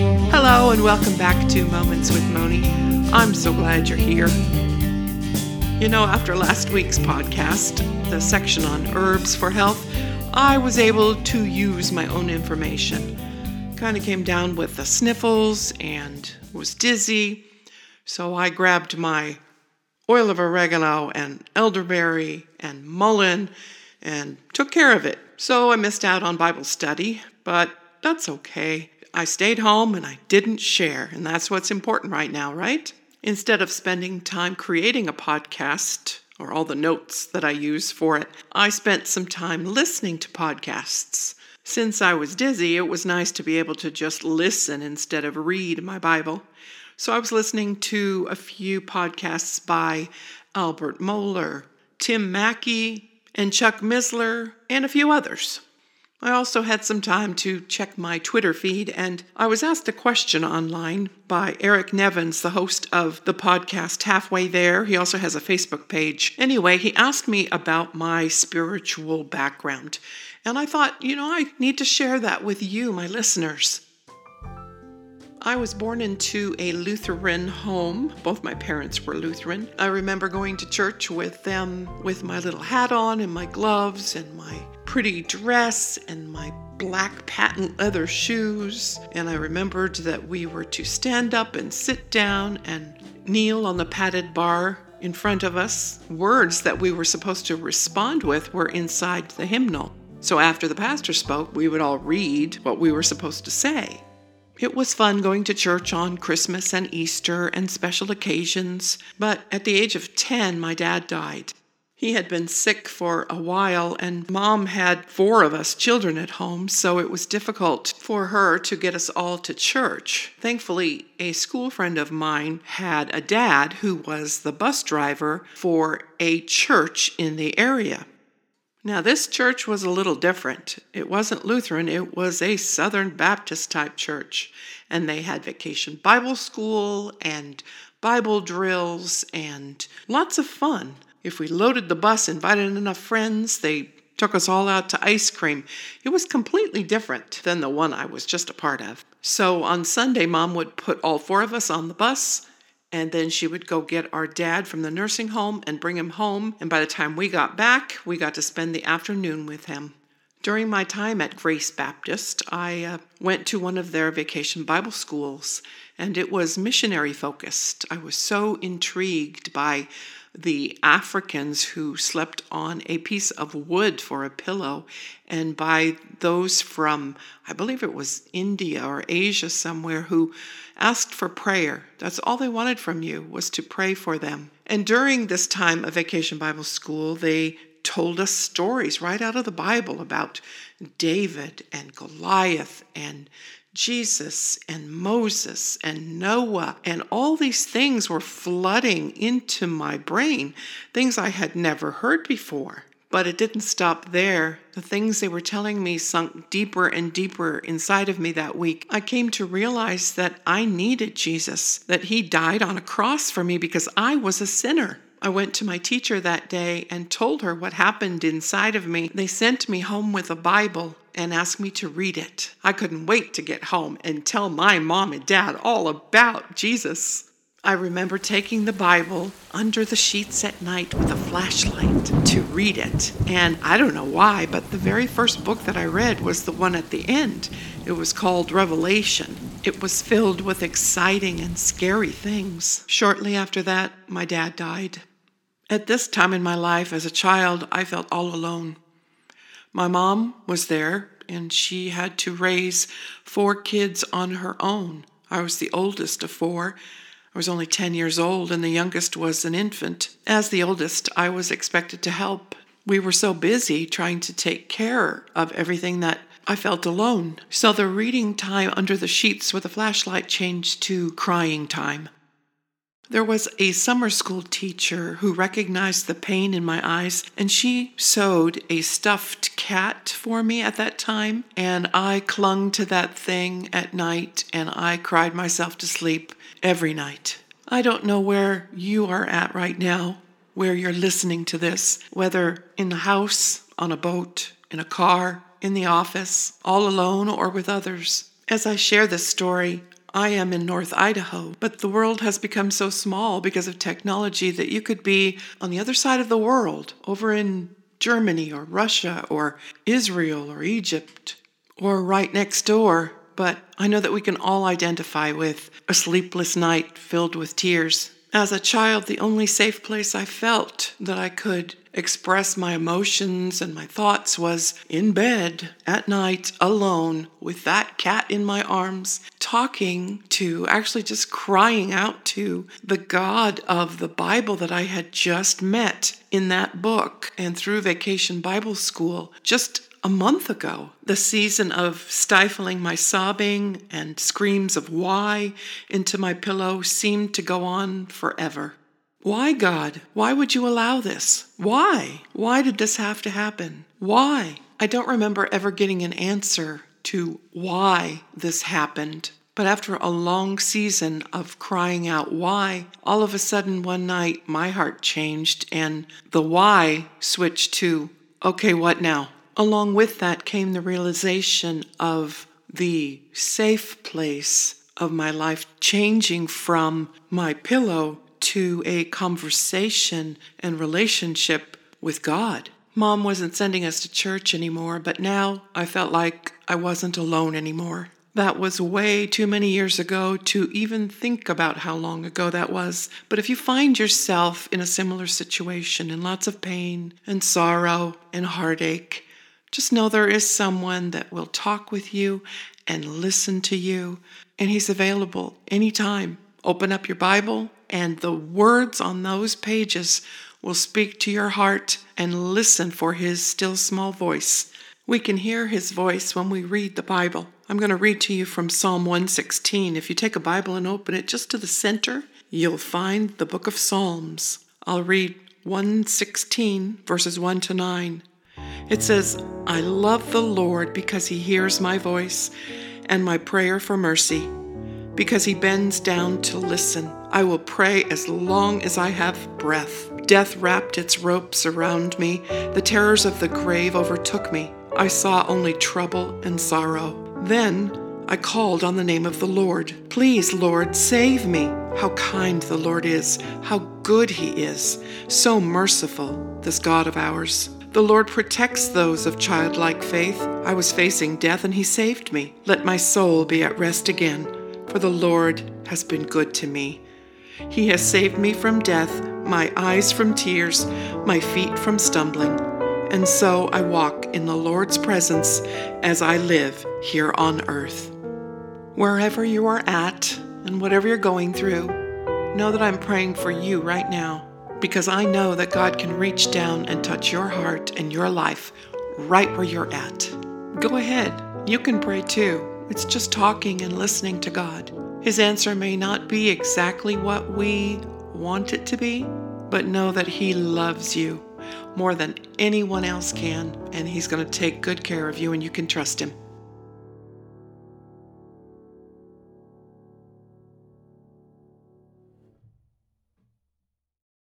Hello, and welcome back to Moments with Moni. I'm so glad you're here. You know, after last week's podcast, the section on herbs for health, I was able to use my own information. Kind of came down with the sniffles and was dizzy, so I grabbed my oil of oregano and elderberry and mullein and took care of it. So I missed out on Bible study, but that's okay. I stayed home and I didn't share, and that's what's important right now, right? Instead of spending time creating a podcast or all the notes that I use for it, I spent some time listening to podcasts. Since I was dizzy, it was nice to be able to just listen instead of read my Bible. So I was listening to a few podcasts by Albert Mohler, Tim Mackie, and Chuck Missler, and a few others. I also had some time to check my Twitter feed, and I was asked a question online by Eric Nevins, the host of the podcast Halfway There. He also has a Facebook page. Anyway, he asked me about my spiritual background, and I thought, you know, I need to share that with you, my listeners. I was born into a Lutheran home. Both my parents were Lutheran. I remember going to church with them with my little hat on and my gloves and my pretty dress and my black patent leather shoes. And I remembered that we were to stand up and sit down and kneel on the padded bar in front of us. Words that we were supposed to respond with were inside the hymnal. So after the pastor spoke, we would all read what we were supposed to say. It was fun going to church on Christmas and Easter and special occasions, but at the age of 10, my dad died. He had been sick for a while, and mom had four of us children at home, so it was difficult for her to get us all to church. Thankfully, a school friend of mine had a dad who was the bus driver for a church in the area. Now, this church was a little different. It wasn't Lutheran, it was a Southern Baptist type church. And they had vacation Bible school and Bible drills and lots of fun. If we loaded the bus, invited enough friends, they took us all out to ice cream. It was completely different than the one I was just a part of. So on Sunday, mom would put all four of us on the bus and then she would go get our dad from the nursing home and bring him home. And by the time we got back, we got to spend the afternoon with him. During my time at Grace Baptist, I uh, went to one of their vacation Bible schools, and it was missionary focused. I was so intrigued by the Africans who slept on a piece of wood for a pillow, and by those from, I believe it was India or Asia somewhere, who asked for prayer. That's all they wanted from you was to pray for them. And during this time of Vacation Bible School, they told us stories right out of the Bible about David and Goliath and Jesus and Moses and Noah, and all these things were flooding into my brain, things I had never heard before. But it didn't stop there. The things they were telling me sunk deeper and deeper inside of me that week. I came to realize that I needed Jesus, that He died on a cross for me because I was a sinner. I went to my teacher that day and told her what happened inside of me. They sent me home with a Bible and asked me to read it. I couldn't wait to get home and tell my mom and dad all about Jesus. I remember taking the Bible under the sheets at night with a flashlight to read it. And I don't know why, but the very first book that I read was the one at the end. It was called Revelation. It was filled with exciting and scary things. Shortly after that, my dad died. At this time in my life as a child, I felt all alone. My mom was there, and she had to raise four kids on her own. I was the oldest of four. I was only 10 years old, and the youngest was an infant. As the oldest, I was expected to help. We were so busy trying to take care of everything that I felt alone. So the reading time under the sheets with a flashlight changed to crying time. There was a summer school teacher who recognized the pain in my eyes, and she sewed a stuffed cat for me at that time. And I clung to that thing at night and I cried myself to sleep every night. I don't know where you are at right now, where you're listening to this, whether in the house, on a boat, in a car, in the office, all alone, or with others. As I share this story, I am in North Idaho, but the world has become so small because of technology that you could be on the other side of the world, over in Germany or Russia or Israel or Egypt, or right next door. But I know that we can all identify with a sleepless night filled with tears. As a child, the only safe place I felt that I could express my emotions and my thoughts was in bed at night alone with that cat in my arms, talking to, actually just crying out to the God of the Bible that I had just met in that book and through Vacation Bible School just a month ago. The season of stifling my sobbing and screams of why into my pillow seemed to go on forever. Why, God? Why would you allow this? Why? Why did this have to happen? Why? I don't remember ever getting an answer to why this happened. But after a long season of crying out why, all of a sudden one night my heart changed and the why switched to, okay, what now? Along with that came the realization of the safe place of my life changing from my pillow to a conversation and relationship with God. Mom wasn't sending us to church anymore, but now I felt like I wasn't alone anymore. That was way too many years ago to even think about how long ago that was. But if you find yourself in a similar situation, in lots of pain and sorrow and heartache, just know there is someone that will talk with you and listen to you, and he's available anytime. Open up your Bible, and the words on those pages will speak to your heart and listen for his still small voice. We can hear his voice when we read the Bible. I'm going to read to you from Psalm 116. If you take a Bible and open it just to the center, you'll find the book of Psalms. I'll read 116, verses 1 to 9. It says, I love the Lord because he hears my voice and my prayer for mercy because he bends down to listen. I will pray as long as I have breath. Death wrapped its ropes around me. The terrors of the grave overtook me. I saw only trouble and sorrow. Then I called on the name of the Lord. Please, Lord, save me. How kind the Lord is, how good he is, so merciful, this God of ours. The Lord protects those of childlike faith. I was facing death and he saved me. Let my soul be at rest again for the Lord has been good to me. He has saved me from death, my eyes from tears, my feet from stumbling. And so I walk in the Lord's presence as I live here on earth. Wherever you are at and whatever you're going through, know that I'm praying for you right now because I know that God can reach down and touch your heart and your life right where you're at. Go ahead, you can pray too. It's just talking and listening to God. His answer may not be exactly what we want it to be, but know that He loves you more than anyone else can, and He's going to take good care of you, and you can trust Him.